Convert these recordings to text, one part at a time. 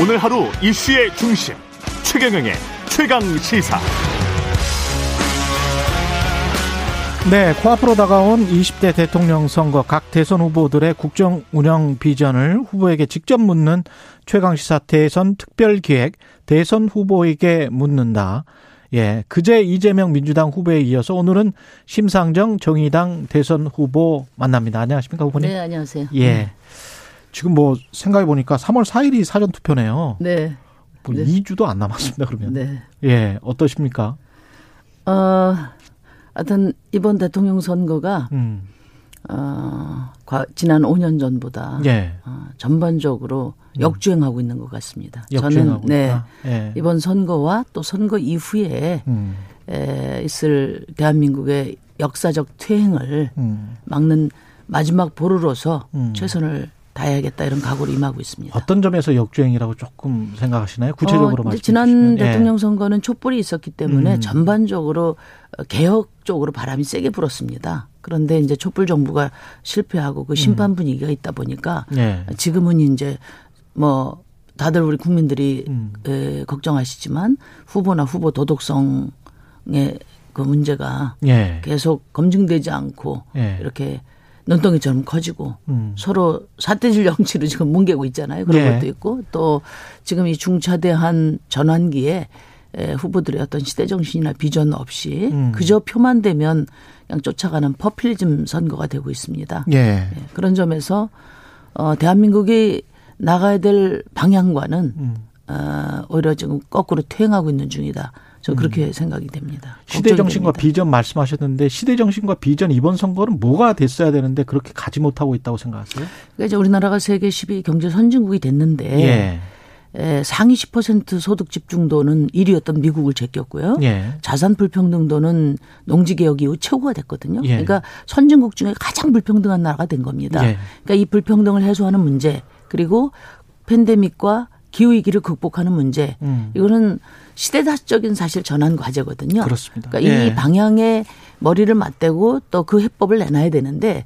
오늘 하루 이슈의 중심 최경영의 최강 시사. 네, 코앞으로 다가온 20대 대통령 선거 각 대선 후보들의 국정 운영 비전을 후보에게 직접 묻는 최강 시사 대선 특별 기획 대선 후보에게 묻는다. 예, 그제 이재명 민주당 후보에 이어서 오늘은 심상정 정의당 대선 후보 만납니다. 안녕하십니까, 후보님? 네, 안녕하세요. 예. 지금 뭐 생각해 보니까 3월 4일이 사전 투표네요. 네. 뭐 네. 2주도 안 남았습니다, 그러면. 네. 예, 어떠십니까? 어, 하여튼 이번 대통령 선거가 음. 어, 과, 지난 5년 전보다 예. 어, 전반적으로 역주행하고 있는 것 같습니다. 역주행하고 저는 네. 예. 이번 선거와 또 선거 이후에 음. 에, 있을 대한민국의 역사적 퇴행을 음. 막는 마지막 보루로서 음. 최선을 다해야겠다 이런 각오를 임하고 있습니다. 어떤 점에서 역주행이라고 조금 생각하시나요? 구체적으로 어, 말씀해 지난 주시면. 예. 대통령 선거는 촛불이 있었기 때문에 음. 전반적으로 개혁 쪽으로 바람이 세게 불었습니다. 그런데 이제 촛불 정부가 실패하고 그 심판 분위기가 있다 보니까 예. 지금은 이제 뭐 다들 우리 국민들이 음. 에, 걱정하시지만 후보나 후보 도덕성의 그 문제가 예. 계속 검증되지 않고 예. 이렇게 눈덩이처럼 커지고 음. 서로 사태질 정치로 지금 뭉개고 있잖아요. 그런 예. 것도 있고 또 지금 이 중차대한 전환기에 에, 후보들의 어떤 시대 정신이나 비전 없이 음. 그저 표만 되면 그냥 쫓아가는 퍼필즘 선거가 되고 있습니다. 예. 예, 그런 점에서 어 대한민국이 나가야 될 방향과는 음. 어 오히려 지금 거꾸로 퇴행하고 있는 중이다. 저 그렇게 생각이 됩니다. 음. 시대 정신과 됩니다. 비전 말씀하셨는데 시대 정신과 비전 이번 선거는 뭐가 됐어야 되는데 그렇게 가지 못하고 있다고 생각하세요? 그러니까 이제 우리나라가 세계 10위 경제 선진국이 됐는데 예. 에, 상위 10% 소득 집중도는 1위였던 미국을 제꼈고요. 예. 자산 불평등도는 농지 개혁 이후 최고가 됐거든요. 예. 그러니까 선진국 중에 가장 불평등한 나라가 된 겁니다. 예. 그러니까 이 불평등을 해소하는 문제 그리고 팬데믹과 기후 위기를 극복하는 문제 음. 이거는 시대사적인 사실 전환 과제거든요. 그렇습니다. 그러니까 예. 이 방향에 머리를 맞대고 또 그 해법을 내놔야 되는데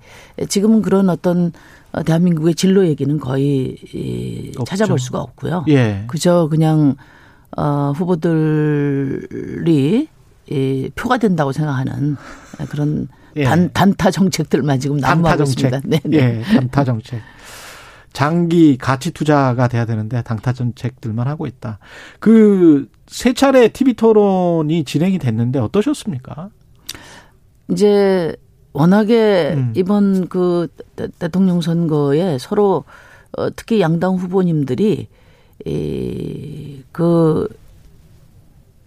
지금은 그런 어떤 어, 대한민국의 진로 얘기는 거의 이 없죠. 찾아볼 수가 없고요. 예. 그저 그냥 어 후보들이 이 표가 된다고 생각하는 그런 예. 단 단타 정책들만 지금 단타 난무하고 정책. 있습니다. 네, 네. 예. 단타 정책. 장기 가치 투자가 돼야 되는데 당타 정책들만 하고 있다. 그 세 차례 TV 토론이 진행이 됐는데 어떠셨습니까? 이제 워낙에 음. 이번 그 대- 대통령 선거에 서로 어, 특히 양당 후보님들이 이그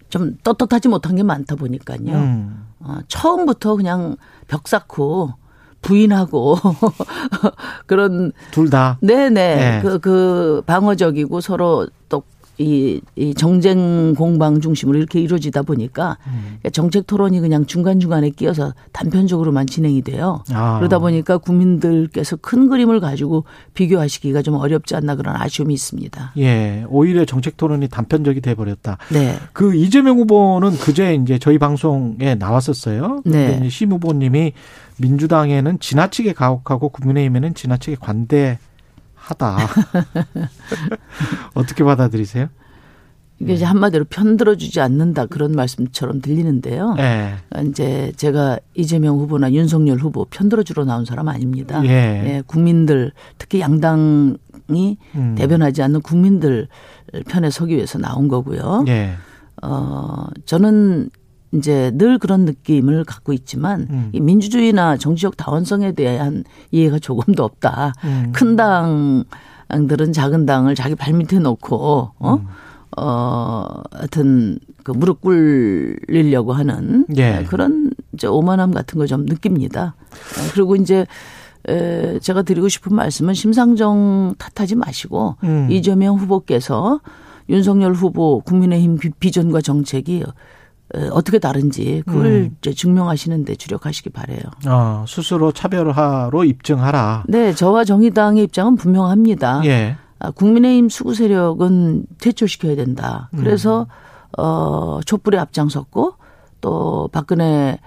좀 떳떳하지 못한 게 많다 보니까요. 음. 어, 처음부터 그냥 벽 쌓고 부인하고 그런 둘 다. 네네 네. 그 그 방어적이고 서로 또 이, 이 정쟁 공방 중심으로 이렇게 이루어지다 보니까 음. 정책 토론이 그냥 중간중간에 끼어서 단편적으로만 진행이 돼요. 아. 그러다 보니까 국민들께서 큰 그림을 가지고 비교하시기가 좀 어렵지 않나 그런 아쉬움이 있습니다. 예. 오히려 정책 토론이 단편적이 돼 버렸다. 네. 그 이재명 후보는 그제 이제 저희 방송에 나왔었어요. 네. 심 후보님이 민주당에는 지나치게 가혹하고 국민의힘에는 지나치게 관대 하다. 어떻게 받아들이세요? 이게 이제 한마디로 편들어주지 않는다 그런 말씀처럼 들리는데요. 예. 이제 제가 이재명 후보나 윤석열 후보 편들어주러 나온 사람 아닙니다. 예. 국민들 특히 양당이 음. 대변하지 않는 국민들 편에 서기 위해서 나온 거고요. 예. 어, 저는 이제 늘 그런 느낌을 갖고 있지만 음. 이 민주주의나 정치적 다원성에 대한 이해가 조금도 없다. 음. 큰 당들은 작은 당을 자기 발밑에 놓고 어? 음. 어, 하여튼 그 무릎 꿇리려고 하는 예. 그런 이제 오만함 같은 거좀 느낍니다. 어, 그리고 이제 에, 제가 드리고 싶은 말씀은 심상정 탓하지 마시고 음. 이재명 후보께서 윤석열 후보 국민의힘 비- 비전과 정책이 에, 어떻게 다른지 그걸 음. 이제 증명하시는데 주력하시기 바래요. 어, 스스로 차별화로 입증하라. 네, 저와 정의당의 입장은 분명합니다. 예. 아, 국민의힘 수구 세력은 퇴출시켜야 된다. 그래서 어 촛불에 앞장섰고 또 박근혜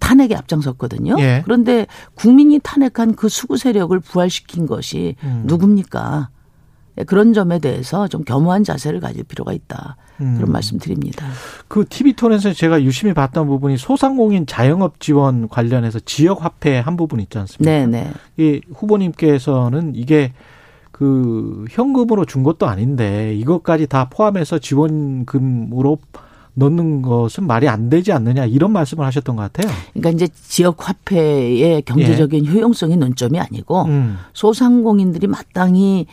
탄핵에 앞장섰거든요. 예. 그런데 국민이 탄핵한 그 수구 세력을 부활시킨 것이 음. 누굽니까? 그런 점에 대해서 좀 겸허한 자세를 가질 필요가 있다. 그런 음. 말씀 드립니다. 그 TV 톤에서 제가 유심히 봤던 부분이 소상공인 자영업 지원 관련해서 지역 화폐 한 부분 있지 않습니까? 네, 네. 이 후보님께서는 이게 그 현금으로 준 것도 아닌데 이것까지 다 포함해서 지원금으로 넣는 것은 말이 안 되지 않느냐 이런 말씀을 하셨던 것 같아요. 그러니까 이제 지역 화폐의 경제적인 효용성이 논점이 아니고 예. 음. 소상공인들이 마땅히 에,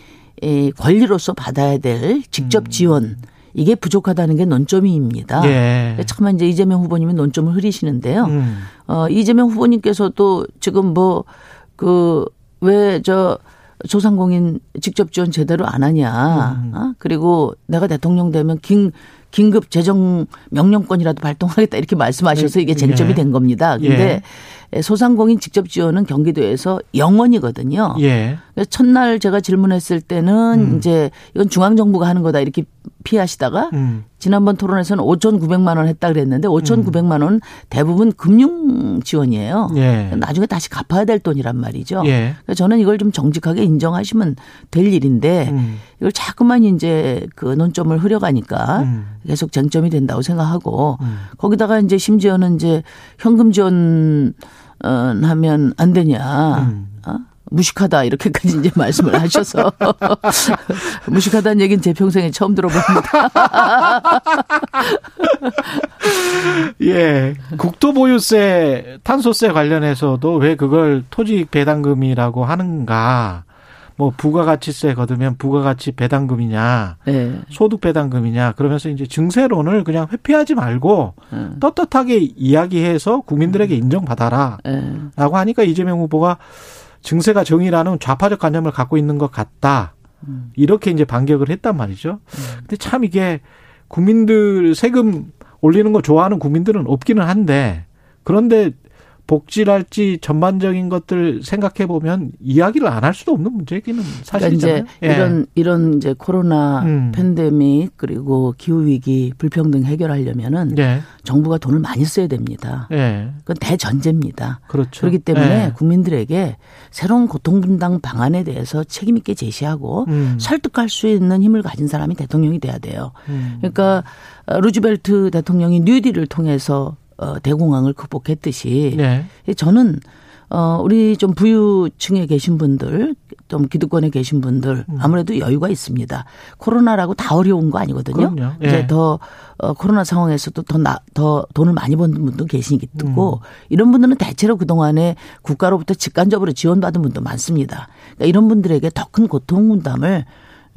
권리로서 받아야 될 직접 지원 이게 부족하다는 게 논점입니다. 음. 예. 참 이제 이재명 후보님이 논점을 흐리시는데요. 음. 어, 이재명 후보님께서도 지금 뭐, 그, 왜 저 소상공인 직접 지원 제대로 안 하냐. 음. 어? 그리고 내가 대통령 되면 긴, 긴급 재정 명령권이라도 발동하겠다 이렇게 말씀하셔서 이게 쟁점이 예. 된 겁니다. 근데 소상공인 직접 지원은 경기도에서 영원이거든요. 예. 그래서 첫날 제가 질문했을 때는 음. 이제 이건 중앙정부가 하는 거다 이렇게 피하시다가 음. 지난번 토론에서는 5,900만 원 했다 그랬는데 5,900만 원 대부분 금융 지원이에요. 예. 나중에 다시 갚아야 될 돈이란 말이죠. 예. 그래서 저는 이걸 좀 정직하게 인정하시면 될 일인데 음. 이걸 자꾸만 이제 그 논점을 흐려가니까 음. 계속 쟁점이 된다고 생각하고 음. 거기다가 이제 심지어는 이제 현금 지원 어, 하면 안 되냐. 음. 어? 무식하다 이렇게까지 이제 말씀을 하셔서 무식하다는 얘기는 제 평생에 처음 들어봅니다. 예. 국토보유세, 탄소세 관련해서도 왜 그걸 토지 배당금이라고 하는가. 뭐 부가가치세 거두면 부가가치 배당금이냐, 네. 소득 배당금이냐, 그러면서 이제 증세론을 그냥 회피하지 말고 음. 떳떳하게 이야기해서 국민들에게 인정받아라. 네. 라고 하니까 이재명 후보가 증세가 정의라는 좌파적 관념을 갖고 있는 것 같다. 이렇게 이제 반격을 했단 말이죠. 근데 참 이게 국민들 세금 올리는 거 좋아하는 국민들은 없기는 한데 그런데 복지랄지 전반적인 것들 생각해 보면 이야기를 안 할 수도 없는 문제기는 그러니까 사실이잖아요. 이제 이런 이런 이제 코로나 음. 팬데믹 그리고 기후 위기 불평등 해결하려면은 예. 정부가 돈을 많이 써야 됩니다. 예. 그건 대전제입니다. 그렇죠. 그렇기 때문에 예. 국민들에게 새로운 고통 분담 방안에 대해서 책임 있게 제시하고 음. 설득할 수 있는 힘을 가진 사람이 대통령이 돼야 돼요. 음. 그러니까 어, 루즈벨트 대통령이 뉴딜을 통해서 어, 대공황을 극복했듯이 예. 저는 어 우리 좀 부유층에 계신 분들 좀 기득권에 계신 분들 음. 아무래도 여유가 있습니다. 코로나라고 다 어려운 거 아니거든요. 예. 이제 더 어, 코로나 상황에서도 더, 나, 더 돈을 많이 버는 분도 계시기 음. 때고 이런 분들은 대체로 그동안에 국가로부터 직간접으로 지원받은 분도 많습니다. 그러니까 이런 분들에게 더 큰 고통 분담을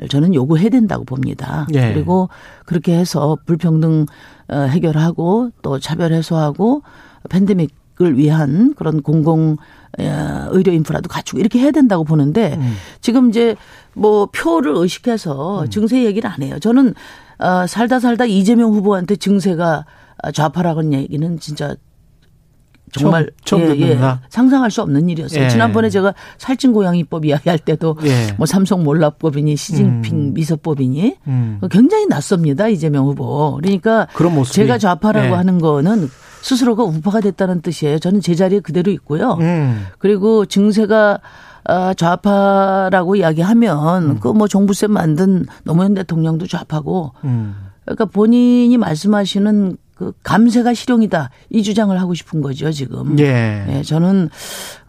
저는 요구해야 된다고 봅니다. 예. 그리고 그렇게 해서 불평등 어, 해결하고 또 차별 해소하고 팬데믹을 위한 그런 공공 어, 의료 인프라도 갖추고 이렇게 해야 된다고 보는데 음. 지금 이제 뭐 표를 의식해서 증세 얘기를 안 해요. 저는 어, 살다 살다 이재명 후보한테 증세가 좌파라는 얘기는 진짜 정말 처음- 처음 듣는다. 상상할 수 없는 일이었어요. 예. 지난번에 제가 살찐 고양이법 이야기할 때도 예. 뭐 삼성 몰라법이니 시진핑 미서법이니 음. 굉장히 낯섭니다 이재명 후보. 그러니까. 제가 좌파라고 예. 하는 거는 스스로가 우파가 됐다는 뜻이에요. 저는 제 자리에 그대로 있고요. 음. 그리고 증세가 아, 좌파라고 이야기하면 그 뭐 종부세 만든 노무현 대통령도 좌파고 음. 그러니까 본인이 말씀하시는 그 감세가 실용이다 이 주장을 하고 싶은 거죠 지금. 예. 예, 저는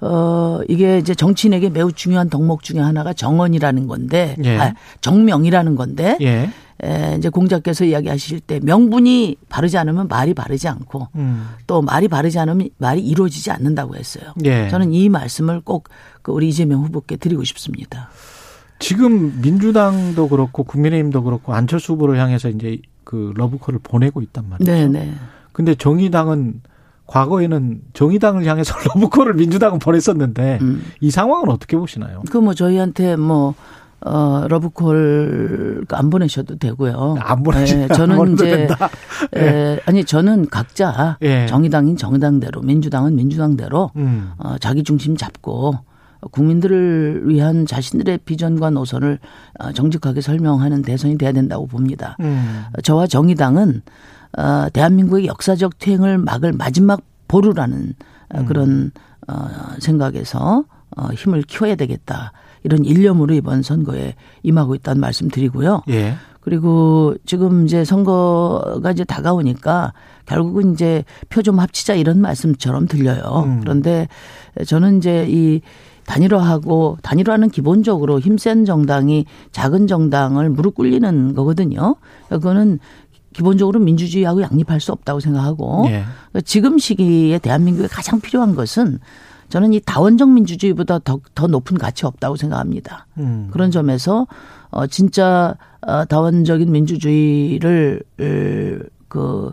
어 이게 이제 정치인에게 매우 중요한 덕목 중에 하나가 정언이라는 건데, 예. 아, 정명이라는 건데, 예. 에, 이제 공자께서 이야기하실 때 명분이 바르지 않으면 말이 바르지 않고 음. 또 말이 바르지 않으면 말이 이루어지지 않는다고 했어요. 예. 저는 이 말씀을 꼭 그 우리 이재명 후보께 드리고 싶습니다. 지금 민주당도 그렇고 국민의힘도 그렇고 안철수 후보를 향해서 이제 그 러브콜을 보내고 있단 말이죠. 네, 네. 근데 정의당은 과거에는 정의당을 향해서 러브콜을 민주당은 보냈었는데 음. 이 상황은 어떻게 보시나요? 그 뭐 저희한테 뭐 어, 러브콜 안 보내셔도 되고요. 안 보내시- 예, 안 저는 이제 된다. 에, 아니 저는 각자 예. 정의당인 정당대로 민주당은 민주당대로 음. 어, 자기 중심 잡고 국민들을 위한 자신들의 비전과 노선을 어, 정직하게 설명하는 대선이 돼야 된다고 봅니다. 음. 저와 정의당은 어, 대한민국의 역사적 퇴행을 막을 마지막 보루라는 어, 그런 어, 생각에서 어, 힘을 키워야 되겠다. 이런 일념으로 이번 선거에 임하고 있다는 말씀 드리고요. 예. 그리고 지금 이제 선거가 이제 다가오니까 결국은 이제 표 좀 합치자 이런 말씀처럼 들려요. 음. 그런데 저는 이제 이 단일화하고 단일화는 기본적으로 힘센 정당이 작은 정당을 무릎 꿇리는 거거든요. 그거는 기본적으로 민주주의하고 양립할 수 없다고 생각하고 예. 지금 시기에 대한민국에 가장 필요한 것은 저는 이 다원적 민주주의보다 더, 더 높은 가치 없다고 생각합니다. 음. 그런 점에서 어 진짜 어 다원적인 민주주의를 그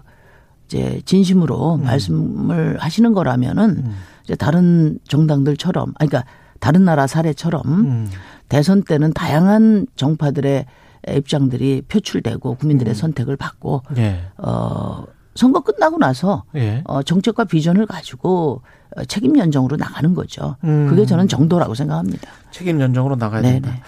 이제 진심으로 음. 말씀을 하시는 거라면은 음. 이제 다른 정당들처럼 아니 그러니까 다른 나라 사례처럼 음. 대선 때는 다양한 정파들의 입장들이 표출되고 국민들의 음. 선택을 받고 예. 어 선거 끝나고 나서 예. 어 정책과 비전을 가지고 어, 책임 연정으로 나가는 거죠. 음. 그게 저는 정도라고 생각합니다. 책임 연정으로 나가야 네네. 된다.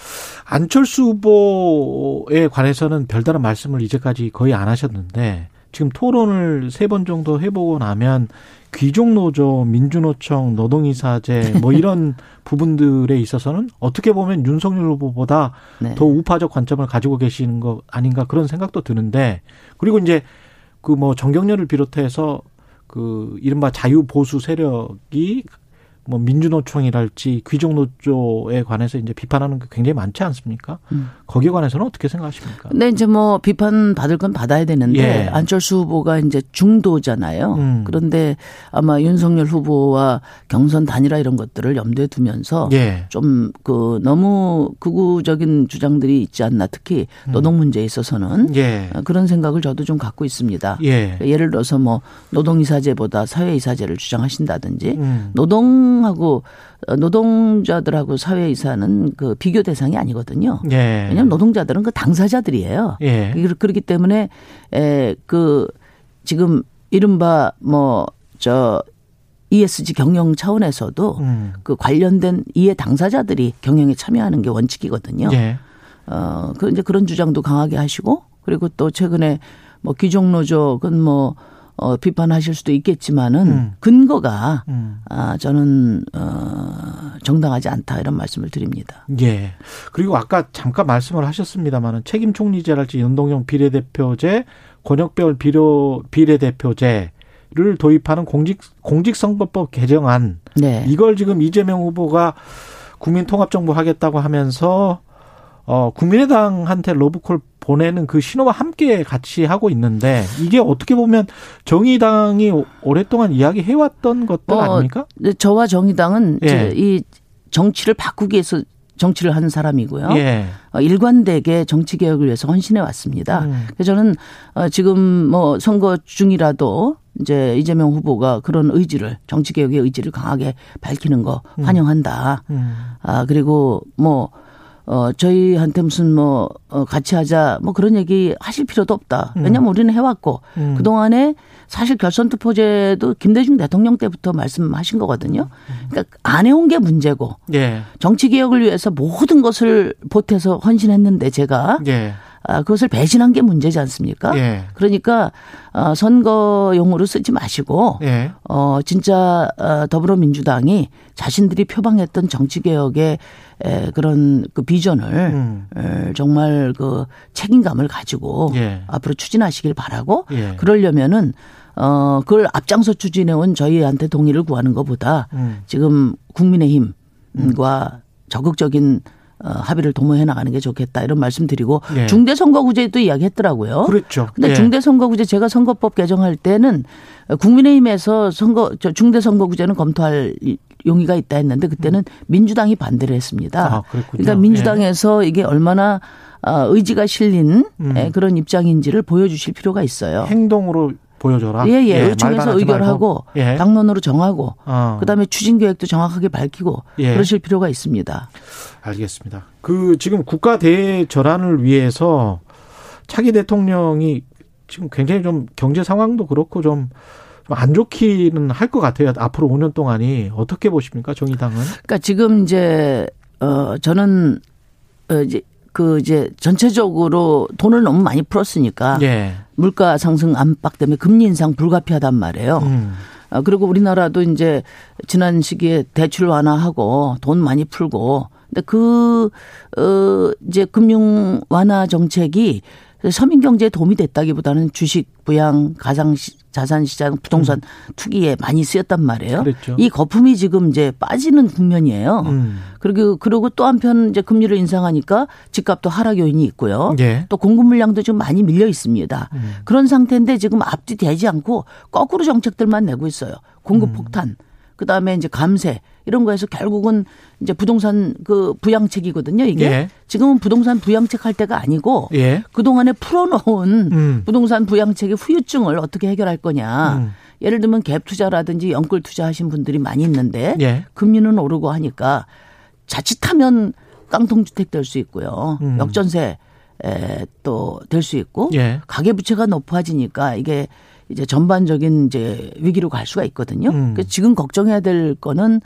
안철수 후보에 관해서는 별다른 말씀을 이제까지 거의 안 하셨는데 지금 토론을 세 번 정도 해보고 나면 귀족노조, 민주노총, 노동이사제 뭐 이런 부분들에 있어서는 어떻게 보면 윤석열 후보보다 네. 더 우파적 관점을 가지고 계시는 거 아닌가 그런 생각도 드는데 그리고 이제 그 뭐 정경련을 비롯해서 그 이른바 자유 보수 세력이 뭐 민주노총이랄지 귀족노조에 관해서 이제 비판하는 게 굉장히 많지 않습니까? 음. 거기에 관해서는 어떻게 생각하십니까? 네, 이제 뭐 비판 받을 건 받아야 되는데 예. 안철수 후보가 이제 중도잖아요. 음. 그런데 아마 윤석열 후보와 경선 단일화 이런 것들을 염두에 두면서 예. 좀그 너무 극우적인 주장들이 있지 않나 특히 음. 노동 문제에 있어서는 예. 그런 생각을 저도 좀 갖고 있습니다. 예. 예를 들어서 뭐 노동이사제보다 사회이사제를 주장하신다든지 음. 노동 노동하고 어, 노동자들하고 사회이사는 그 비교 대상이 아니거든요. 예. 왜냐하면 노동자들은 그 당사자들이에요. 예. 그렇기 때문에 에그 지금 이른바 뭐저 ESG 경영 차원에서도 음. 그 관련된 이해 당사자들이 경영에 참여하는 게 원칙이거든요. 예. 어, 그 이제 그런 주장도 강하게 하시고 그리고 또 최근에 뭐 귀족 노조 그건 뭐 어, 비판하실 수도 있겠지만은 음. 근거가 음. 아, 저는 어, 정당하지 않다 이런 말씀을 드립니다. 예. 그리고 아까 잠깐 말씀을 하셨습니다만은 책임 총리제랄지 연동형 비례대표제, 권역별 비료 비례대표제 를 도입하는 공직 공직선거법 개정안. 네. 이걸 지금 이재명 후보가 국민통합정부 하겠다고 하면서 어 국민의당한테 로브콜 보내는 그 신호와 함께 같이 하고 있는데 이게 어떻게 보면 정의당이 오랫동안 이야기해왔던 것들 어, 아닙니까? 저와 정의당은 예. 이 정치를 바꾸기 위해서 정치를 하는 사람이고요. 예. 어, 일관되게 정치 개혁을 위해서 헌신해 왔습니다. 음. 그래서 저는 어, 지금 뭐 선거 중이라도 이제 이재명 후보가 그런 의지를 정치 개혁의 의지를 강하게 밝히는 거 음. 환영한다. 음. 아 그리고 뭐 어, 저희한테 무슨 뭐, 어, 같이 하자, 뭐 그런 얘기 하실 필요도 없다. 음. 왜냐면 우리는 해왔고, 음. 그동안에 사실 결선 투표제도 김대중 대통령 때부터 말씀하신 거거든요. 그러니까 안 해온 게 문제고, 예. 정치 개혁을 위해서 모든 것을 보태서 헌신했는데 제가, 예. 아, 그것을 배신한 게 문제지 않습니까? 예. 그러니까 어, 선거용으로 쓰지 마시고 예. 어 진짜 어, 더불어민주당이 자신들이 표방했던 정치 개혁의 에, 그런 그 비전을 음. 에, 정말 그 책임감을 가지고 예. 앞으로 추진하시길 바라고 예. 그러려면은 어 그걸 앞장서 추진해 온 저희한테 동의를 구하는 것보다 음. 지금 국민의힘과 음. 적극적인 어, 합의를 도모해 나가는 게 좋겠다 이런 말씀드리고 예. 중대선거구제도 이야기했더라고요. 그렇죠. 근데 예. 중대선거구제 제가 선거법 개정할 때는 국민의힘에서 선거 저 중대선거구제는 검토할 용의가 있다 했는데 그때는 민주당이 반대를 했습니다. 아, 그러니까 민주당에서 예. 이게 얼마나 어, 의지가 실린 음. 예, 그런 입장인지를 보여주실 필요가 있어요. 행동으로 보여줘라. 예, 예. 예 의총에서 의결하고 예. 당론으로 정하고 어. 그다음에 추진 계획도 정확하게 밝히고 예. 그러실 필요가 있습니다. 알겠습니다. 그 지금 국가 대전환을 위해서 차기 대통령이 지금 굉장히 좀 경제 상황도 그렇고 좀 안 좋기는 할 것 같아요. 앞으로 5년 동안이 어떻게 보십니까, 정의당은? 그러니까 지금 이제 어 저는 어 이제 그 이제 전체적으로 돈을 너무 많이 풀었으니까 예. 물가 상승 안팎 때문에 금리 인상 불가피하단 말이에요. 음. 어, 그리고 우리나라도 이제 지난 시기에 대출 완화하고 돈 많이 풀고 근데 그, 어, 이제 금융 완화 정책이 서민 경제에 도움이 됐다기보다는 주식, 부양, 가상 자산 시장, 부동산 음. 투기에 많이 쓰였단 말이에요. 그랬죠. 이 거품이 지금 이제 빠지는 국면이에요. 음. 그리고 그리고 또 한편 이제 금리를 인상하니까 집값도 하락 요인이 있고요. 예. 또 공급 물량도 좀 많이 밀려 있습니다. 음. 그런 상태인데 지금 앞뒤 되지 않고 거꾸로 정책들만 내고 있어요. 공급 음. 폭탄. 그다음에 이제 감세 이런 거에서 결국은 이제 부동산 그 부양책이거든요. 이게 예. 지금은 부동산 부양책 할 때가 아니고 예. 그 동안에 풀어놓은 음. 부동산 부양책의 후유증을 어떻게 해결할 거냐. 음. 예를 들면 갭 투자라든지 연끌 투자하신 분들이 많이 있는데 예. 금리는 오르고 하니까 자칫하면 깡통주택 될 수 있고요. 음. 역전세 또될 수 있고 예. 가계 부채가 높아지니까 이게 이제 전반적인 이제 위기로 갈 수가 있거든요. 음. 그래서 지금 걱정해야 될 거는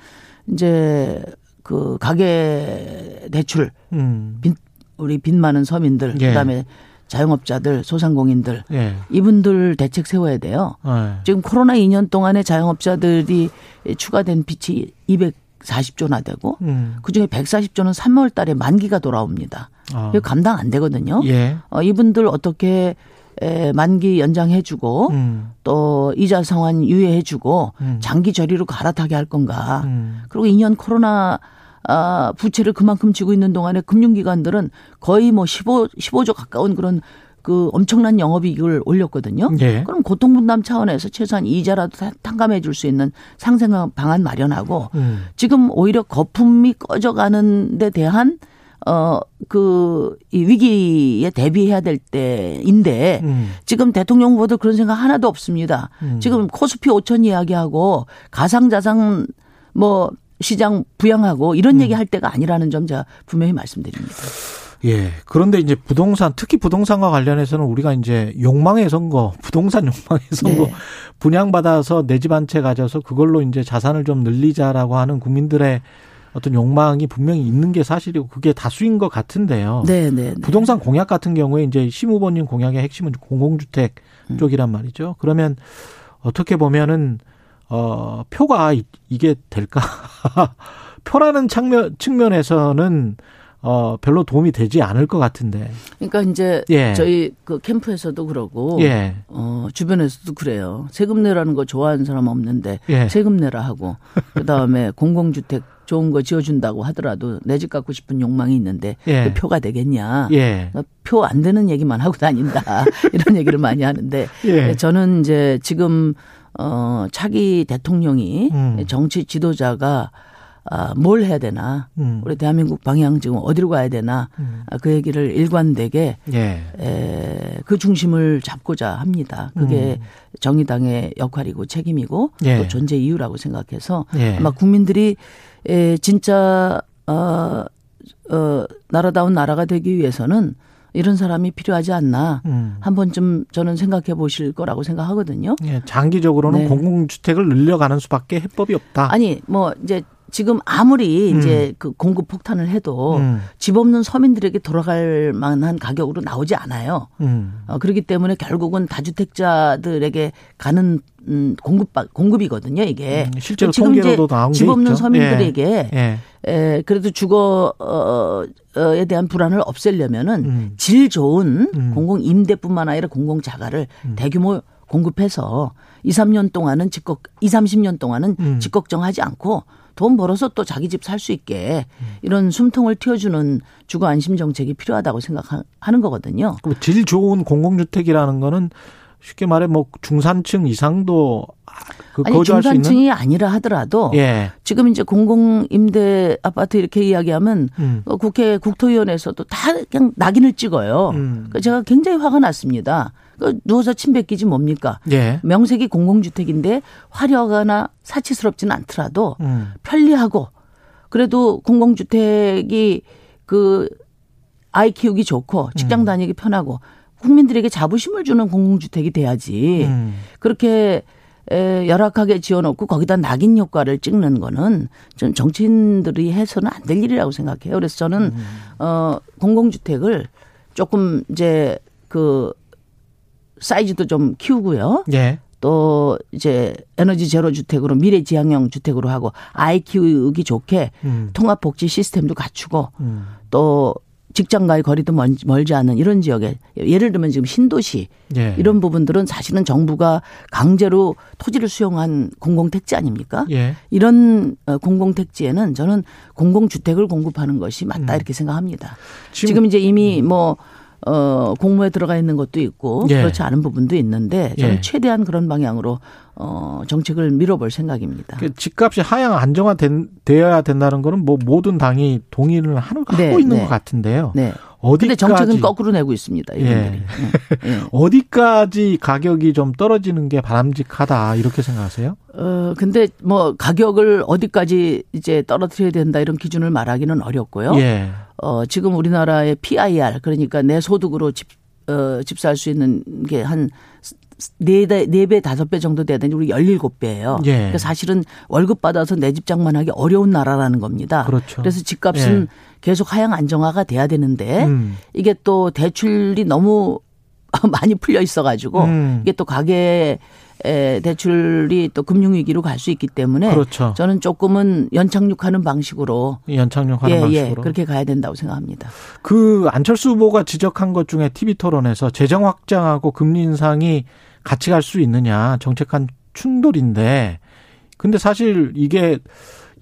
이제 그 가계 대출 음. 빚 우리 빚 많은 서민들 예. 그다음에 자영업자들 소상공인들 예. 이분들 대책 세워야 돼요. 예. 지금 코로나 2년 동안에 자영업자들이 추가된 빚이 240조나 되고 음. 그중에 140조는 3월 달에 만기가 돌아옵니다. 아. 이거 감당 안 되거든요. 예. 어, 이분들 어떻게 에, 만기 연장해주고 음. 또 이자 상환 유예해주고 음. 장기 저리로 갈아타게 할 건가. 음. 그리고 2년 코로나 아, 부채를 그만큼 지고 있는 동안에 금융기관들은 거의 뭐 15, 15조 가까운 그런 그 엄청난 영업이익을 올렸거든요. 예. 그럼 고통 분담 차원에서 최소한 이자라도 탕감해 줄 수 있는 상생 방안 마련하고 음. 지금 오히려 거품이 꺼져가는 데 대한 어, 그, 이 위기에 대비해야 될 때인데, 음. 지금 대통령 후보도 그런 생각 하나도 없습니다. 음. 지금 코스피 5천 이야기하고, 가상자산 뭐, 시장 부양하고 이런 음. 얘기 할 때가 아니라는 점 제가 분명히 말씀드립니다. 예. 그런데 이제 부동산, 특히 부동산과 관련해서는 우리가 이제 욕망의 선거, 부동산 욕망의 선거 네. 분양받아서 내 집 한 채 가져서 그걸로 이제 자산을 좀 늘리자라고 하는 국민들의 어떤 욕망이 분명히 있는 게 사실이고 그게 다수인 것 같은데요. 네, 네. 네. 부동산 공약 같은 경우에 이제 심 후보님 공약의 핵심은 공공주택 음. 쪽이란 말이죠. 그러면 어떻게 보면은 어 표가 이게 될까? 표라는 측면 측면에서는 어 별로 도움이 되지 않을 것 같은데. 그러니까 이제 예. 저희 그 캠프에서도 그러고 예. 어 주변에서도 그래요. 세금 내라는 거 좋아하는 사람 없는데 예. 세금 내라 하고 그다음에 공공주택 좋은 거 지어준다고 하더라도 내 집 갖고 싶은 욕망이 있는데 예. 그 표가 되겠냐. 예. 그러니까 표안 되는 얘기만 하고 다닌다. 이런 얘기를 많이 하는데 예. 저는 이제 지금 어 차기 대통령이 음. 정치 지도자가 아, 뭘 해야 되나, 음. 우리 대한민국 방향 지금 어디로 가야 되나, 음. 아, 그 얘기를 일관되게 예. 에, 그 중심을 잡고자 합니다. 그게 음. 정의당의 역할이고 책임이고 예. 또 존재 이유라고 생각해서 예. 아마 국민들이 에, 진짜 어, 어, 나라다운 나라가 되기 위해서는 이런 사람이 필요하지 않나 음. 한 번쯤 저는 생각해 보실 거라고 생각하거든요. 예, 장기적으로는 네. 공공주택을 늘려가는 수밖에 해법이 없다. 아니 뭐 이제 지금 아무리 음. 이제 그 공급 폭탄을 해도 음. 집 없는 서민들에게 돌아갈 만한 가격으로 나오지 않아요. 음. 어, 그렇기 때문에 결국은 다주택자들에게 가는 음, 공급 공급이거든요. 이게 음, 실제로 지금 이제 집 없는 서민들에게 예. 예. 에, 그래도 주거에 대한 불안을 없애려면은 음. 질 좋은 음. 공공 임대뿐만 아니라 공공 자가를 대규모 공급해서 2, 3년 동안은 직걱 2, 30년 동안은 직걱정하지 않고 돈 벌어서 또 자기 집 살 수 있게 이런 숨통을 틔워주는 주거 안심 정책이 필요하다고 생각하는 거거든요. 질 좋은 공공주택이라는 거는 쉽게 말해 뭐 중산층 이상도 그 아니 중산층이 아니라 하더라도 예. 지금 이제 공공 임대 아파트 이렇게 이야기하면 음. 어, 국회 국토위원회에서도 다 그냥 낙인을 찍어요. 음. 제가 굉장히 화가 났습니다. 그 누워서 침 뱉기지 뭡니까? 예. 명색이 공공주택인데 화려하거나 사치스럽지는 않더라도 음. 편리하고 그래도 공공주택이 그 아이 키우기 좋고 직장 음. 다니기 편하고 국민들에게 자부심을 주는 공공주택이 돼야지. 음. 그렇게 에, 열악하게 지어놓고 거기다 낙인 효과를 찍는 거는 좀 정치인들이 해서는 안 될 일이라고 생각해요. 그래서 저는 음. 어 공공주택을 조금 이제 그 사이즈도 좀 키우고요. 예. 또 이제 에너지 제로 주택으로 미래 지향형 주택으로 하고 아이 키우기 좋게 음. 통합 복지 시스템도 갖추고 음. 또 직장과의 거리도 멀지 않은 이런 지역에 예를 들면 지금 신도시 예. 이런 부분들은 사실은 정부가 강제로 토지를 수용한 공공택지 아닙니까? 예. 이런 어, 공공택지에는 저는 공공주택을 공급하는 것이 맞다 음. 이렇게 생각합니다. 지금, 지금 이제 이미 음. 뭐 어, 공모에 들어가 있는 것도 있고 예. 그렇지 않은 부분도 있는데 저는 예. 최대한 그런 방향으로 어, 정책을 밀어볼 생각입니다. 그 집값이 하향 안정화되어야 된다는 거는 뭐 모든 당이 동의를 하는 네, 하고 있는 네. 것 같은데요. 네. 어디까지 정책은 거꾸로 내고 있습니다. 예. 네. 네. 어디까지 가격이 좀 떨어지는 게 바람직하다 이렇게 생각하세요? 어 근데 뭐 가격을 어디까지 이제 떨어뜨려야 된다 이런 기준을 말하기는 어렵고요. 예. 어 지금 우리나라의 PIR 그러니까 내 소득으로 집 어, 집 살 수 있는 게 한 네, 네 배, 다섯 배 정도 돼야 되는데 우리 열일곱 배예요. 예. 그러니까 사실은 월급 받아서 내 집 장만하기 어려운 나라라는 겁니다. 그렇죠. 그래서 집값은 예. 계속 하향 안정화가 돼야 되는데 음. 이게 또 대출이 너무 많이 풀려 있어가지고 음. 이게 또 가계 대출이 또 금융위기로 갈 수 있기 때문에 그렇죠. 저는 조금은 연착륙하는 방식으로 연착륙하는 예, 예 방식으로 예, 그렇게 가야 된다고 생각합니다. 그 안철수 후보가 지적한 것 중에 TV 토론에서 재정 확장하고 금리 인상이 같이 갈 수 있느냐 정책한 충돌인데 근데 사실 이게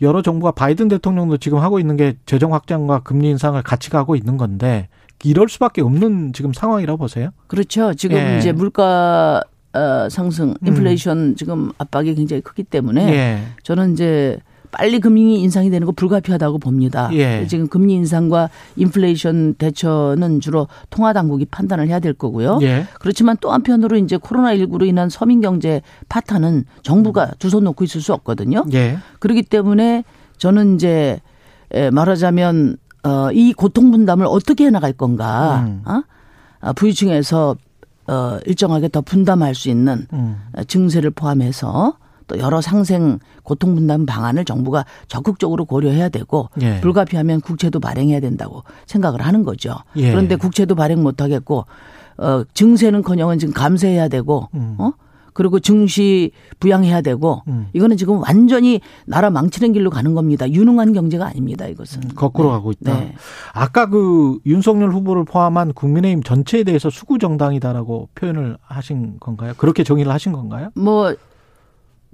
여러 정부가 바이든 대통령도 지금 하고 있는 게 재정 확장과 금리 인상을 같이 가고 있는 건데 이럴 수밖에 없는 지금 상황이라고 보세요? 그렇죠. 지금 예. 이제 물가 어, 상승, 음. 인플레이션 음. 지금 압박이 굉장히 크기 때문에 예. 저는 이제 빨리 금리 인상이 되는 거 불가피하다고 봅니다. 예. 지금 금리 인상과 인플레이션 대처는 주로 통화 당국이 판단을 해야 될 거고요. 예. 그렇지만 또 한편으로 이제 코로나 19로 인한 서민 경제 파탄은 정부가 두 손 놓고 있을 수 없거든요. 예. 그렇기 때문에 저는 이제 말하자면 어, 이 고통 분담을 어떻게 해 나갈 건가? 음. 어? 아, 부유층에서 어, 일정하게 더 분담할 수 있는 음. 증세를 포함해서 또 여러 상생 고통 분담 방안을 정부가 적극적으로 고려해야 되고 예. 불가피하면 국채도 발행해야 된다고 생각을 하는 거죠. 예. 그런데 국채도 발행 못 하겠고 어 증세는커녕은 지금 감세해야 되고 음. 어 그리고 증시 부양해야 되고 음. 이거는 지금 완전히 나라 망치는 길로 가는 겁니다. 유능한 경제가 아닙니다. 이것은 음, 거꾸로 네. 가고 있다. 네. 아까 그 윤석열 후보를 포함한 국민의힘 전체에 대해서 수구 정당이다라고 표현을 하신 건가요? 그렇게 정의를 하신 건가요? 뭐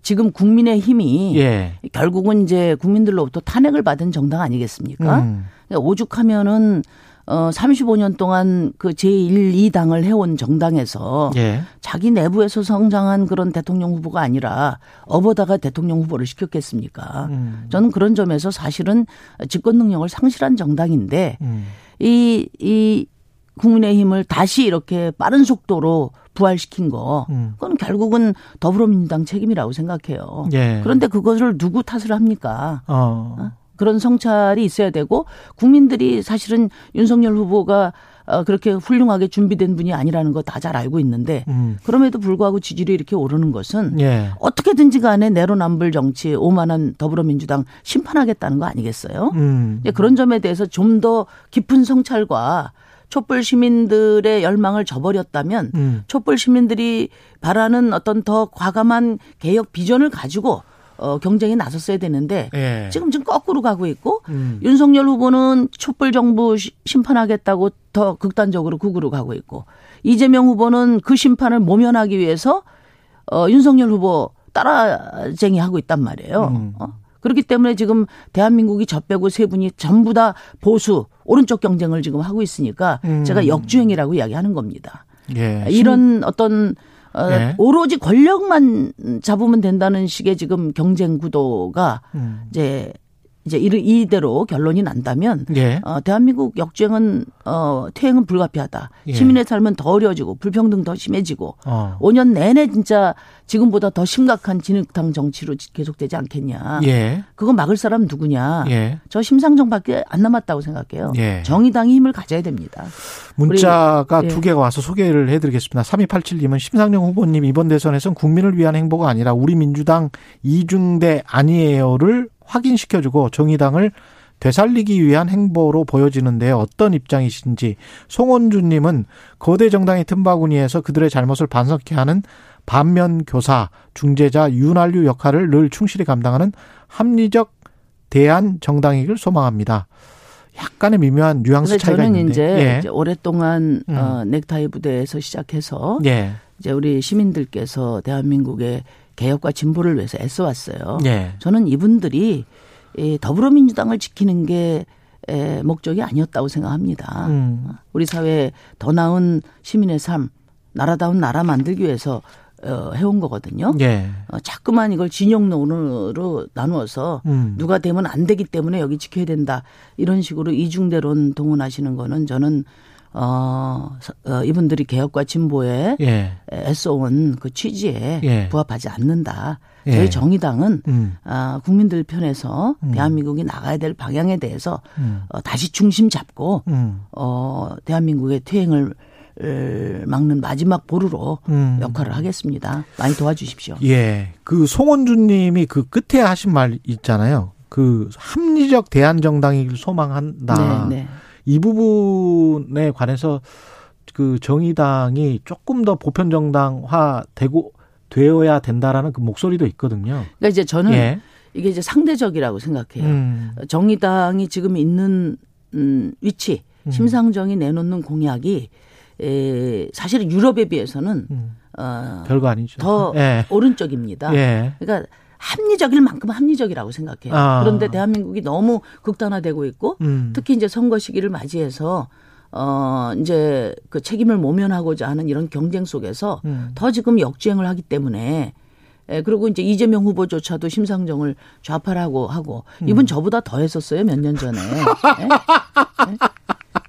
지금 국민의 힘이 예. 결국은 이제 국민들로부터 탄핵을 받은 정당 아니겠습니까? 음. 그러니까 오죽하면은 어 35년 동안 그 제1, 2당을 해온 정당에서 예. 자기 내부에서 성장한 그런 대통령 후보가 아니라 업어다가 대통령 후보를 시켰겠습니까? 음. 저는 그런 점에서 사실은 집권 능력을 상실한 정당인데 음. 이, 이 국민의힘을 다시 이렇게 빠른 속도로 부활시킨 거, 음. 그건 결국은 더불어민주당 책임이라고 생각해요. 예. 그런데 그것을 누구 탓을 합니까? 어. 어? 그런 성찰이 있어야 되고 국민들이 사실은 윤석열 후보가 어, 그렇게 훌륭하게 준비된 분이 아니라는 거 다 잘 알고 있는데 음. 그럼에도 불구하고 지지율이 이렇게 오르는 것은 예. 어떻게든지 간에 내로남불 정치 오만한 더불어민주당 심판하겠다는 거 아니겠어요? 음. 그런 점에 대해서 좀 더 깊은 성찰과 촛불 시민들의 열망을 저버렸다면 음. 촛불 시민들이 바라는 어떤 더 과감한 개혁 비전을 가지고 어, 경쟁에 나섰어야 되는데 예. 지금 지금 거꾸로 가고 있고 음. 윤석열 후보는 촛불 정부 심판하겠다고 더 극단적으로 극으로 가고 있고 이재명 후보는 그 심판을 모면하기 위해서 어, 윤석열 후보 따라쟁이 하고 있단 말이에요. 음. 어? 그렇기 때문에 지금 대한민국이 저 빼고 세 분이 전부 다 보수 오른쪽 경쟁을 지금 하고 있으니까 음. 제가 역주행이라고 이야기하는 겁니다. 예. 이런 어떤 어, 예. 오로지 권력만 잡으면 된다는 식의 지금 경쟁 구도가 음. 이제 이제 이대로 결론이 난다면 예. 어, 대한민국 역주행은 어, 퇴행은 불가피하다. 예. 시민의 삶은 더 어려워지고 불평등 더 심해지고 어. 5년 내내 진짜 지금보다 더 심각한 진흙탕 정치로 계속되지 않겠냐. 예. 그거 막을 사람 누구냐. 예. 저 심상정밖에 안 남았다고 생각해요. 예. 정의당이 힘을 가져야 됩니다. 문자가 예. 두 개가 와서 소개를 해드리겠습니다. 3287님은 심상정 후보님 이번 대선에선 국민을 위한 행보가 아니라 우리 민주당 이중대 아니에요를 확인시켜주고 정의당을 되살리기 위한 행보로 보여지는데 어떤 입장이신지 송원주님은 거대 정당의 틈바구니에서 그들의 잘못을 반성케 하는 반면 교사, 중재자, 윤활유 역할을 늘 충실히 감당하는 합리적 대안 정당이길 소망합니다. 약간의 미묘한 뉘앙스 차이가 저는 있는데. 이제, 예. 이제 오랫동안 음. 어, 넥타이 부대에서 시작해서 예. 이제 우리 시민들께서 대한민국의 개혁과 진보를 위해서 애써왔어요. 예. 저는 이분들이 이 더불어민주당을 지키는 게 에, 목적이 아니었다고 생각합니다. 음. 우리 사회에 더 나은 시민의 삶, 나라다운 나라 만들기 위해서 어, 해온 거거든요. 예. 어, 자꾸만 이걸 진영론으로 나누어서 음. 누가 되면 안 되기 때문에 여기 지켜야 된다. 이런 식으로 이중대론 동원하시는 거는 저는 어, 어 이분들이 개혁과 진보에 예. 애써온 그 취지에 예. 부합하지 않는다. 예. 저희 정의당은 음. 어, 국민들 편에서 음. 대한민국이 나가야 될 방향에 대해서 음. 어, 다시 중심 잡고 음. 어, 대한민국의 퇴행을 막는 마지막 보루로 음. 역할을 하겠습니다. 많이 도와주십시오. 예. 그 송원준 님이 그 끝에 하신 말 있잖아요. 그 합리적 대한 정당이길 소망한다. 네, 네. 이 부분에 관해서 그 정의당이 조금 더 보편 정당화 되고 되어야 된다라는 그 목소리도 있거든요. 그러니까 이제 저는 예. 이게 이제 상대적이라고 생각해요. 음. 정의당이 지금 있는 음, 위치, 음. 심상정이 내놓는 공약이 에, 사실은 유럽에 비해서는 음. 어, 별거 아니죠. 더 예. 오른쪽입니다. 예. 그러니까 합리적일 만큼 합리적이라고 생각해요. 아. 그런데 대한민국이 너무 극단화되고 있고 음. 특히 이제 선거 시기를 맞이해서 어 이제 그 책임을 모면하고자 하는 이런 경쟁 속에서 음. 더 지금 역주행을 하기 때문에 예, 그리고 이제 이재명 후보조차도 심상정을 좌파라고 하고 이분 음. 저보다 더 했었어요 몇 년 전에. 예? 예?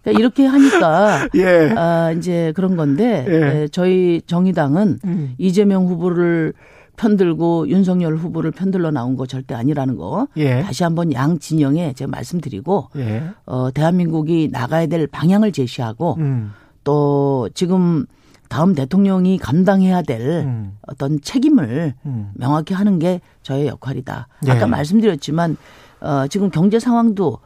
그러니까 이렇게 하니까 예. 아 이제 그런 건데 예. 예, 저희 정의당은 음. 이재명 후보를 편들고 윤석열 후보를 편들러 나온 거 절대 아니라는 거 예. 다시 한번 양 진영에 제가 말씀드리고 예. 어 대한민국이 나가야 될 방향을 제시하고 음. 또 지금 다음 대통령이 감당해야 될 음. 어떤 책임을 음. 명확히 하는 게 저의 역할이다. 예. 아까 말씀드렸지만 어 지금 경제 상황도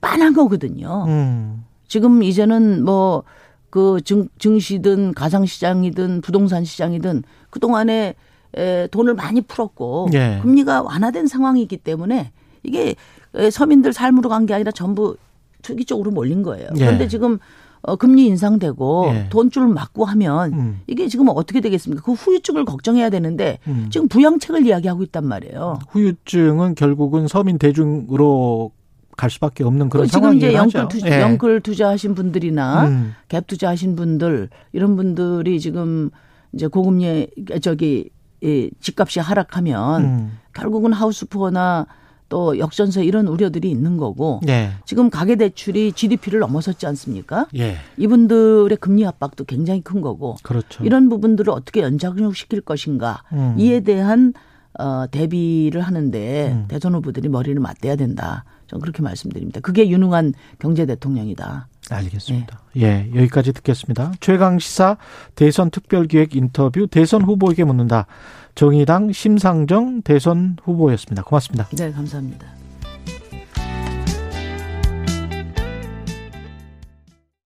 빤한 거거든요. 음. 지금 이제는 뭐그 증, 증시든 가상시장이든 부동산 시장이든 그동안에 에, 돈을 많이 풀었고 예. 금리가 완화된 상황이기 때문에 이게 서민들 삶으로 간 게 아니라 전부 투기 쪽으로 몰린 거예요. 예. 그런데 지금 어, 금리 인상되고 예. 돈줄 맞고 하면 음. 이게 지금 어떻게 되겠습니까? 그 후유증을 걱정해야 되는데 음. 지금 부양책을 이야기하고 있단 말이에요. 후유증은 결국은 서민 대중으로 갈 수밖에 없는 그런 상황이죠. 지금 이제 영끌, 투자, 예. 영끌 투자하신 분들이나 음. 갭 투자하신 분들 이런 분들이 지금 이제 고금리 저기 이 집값이 하락하면 음. 결국은 하우스푸어나 또 역전세 이런 우려들이 있는 거고 예. 지금 가계 대출이 GDP를 넘어섰지 않습니까? 예. 이분들의 금리 압박도 굉장히 큰 거고 그렇죠. 이런 부분들을 어떻게 연장시킬 것인가 음. 이에 대한 어, 대비를 하는데 음. 대선 후보들이 머리를 맞대야 된다. 저는 그렇게 말씀드립니다. 그게 유능한 경제 대통령이다. 알겠습니다. 예. 예, 여기까지 듣겠습니다. 최강 시사 대선 특별기획 인터뷰 대선 후보에게 묻는다. 정의당 심상정 대선 후보였습니다. 고맙습니다. 네, 감사합니다.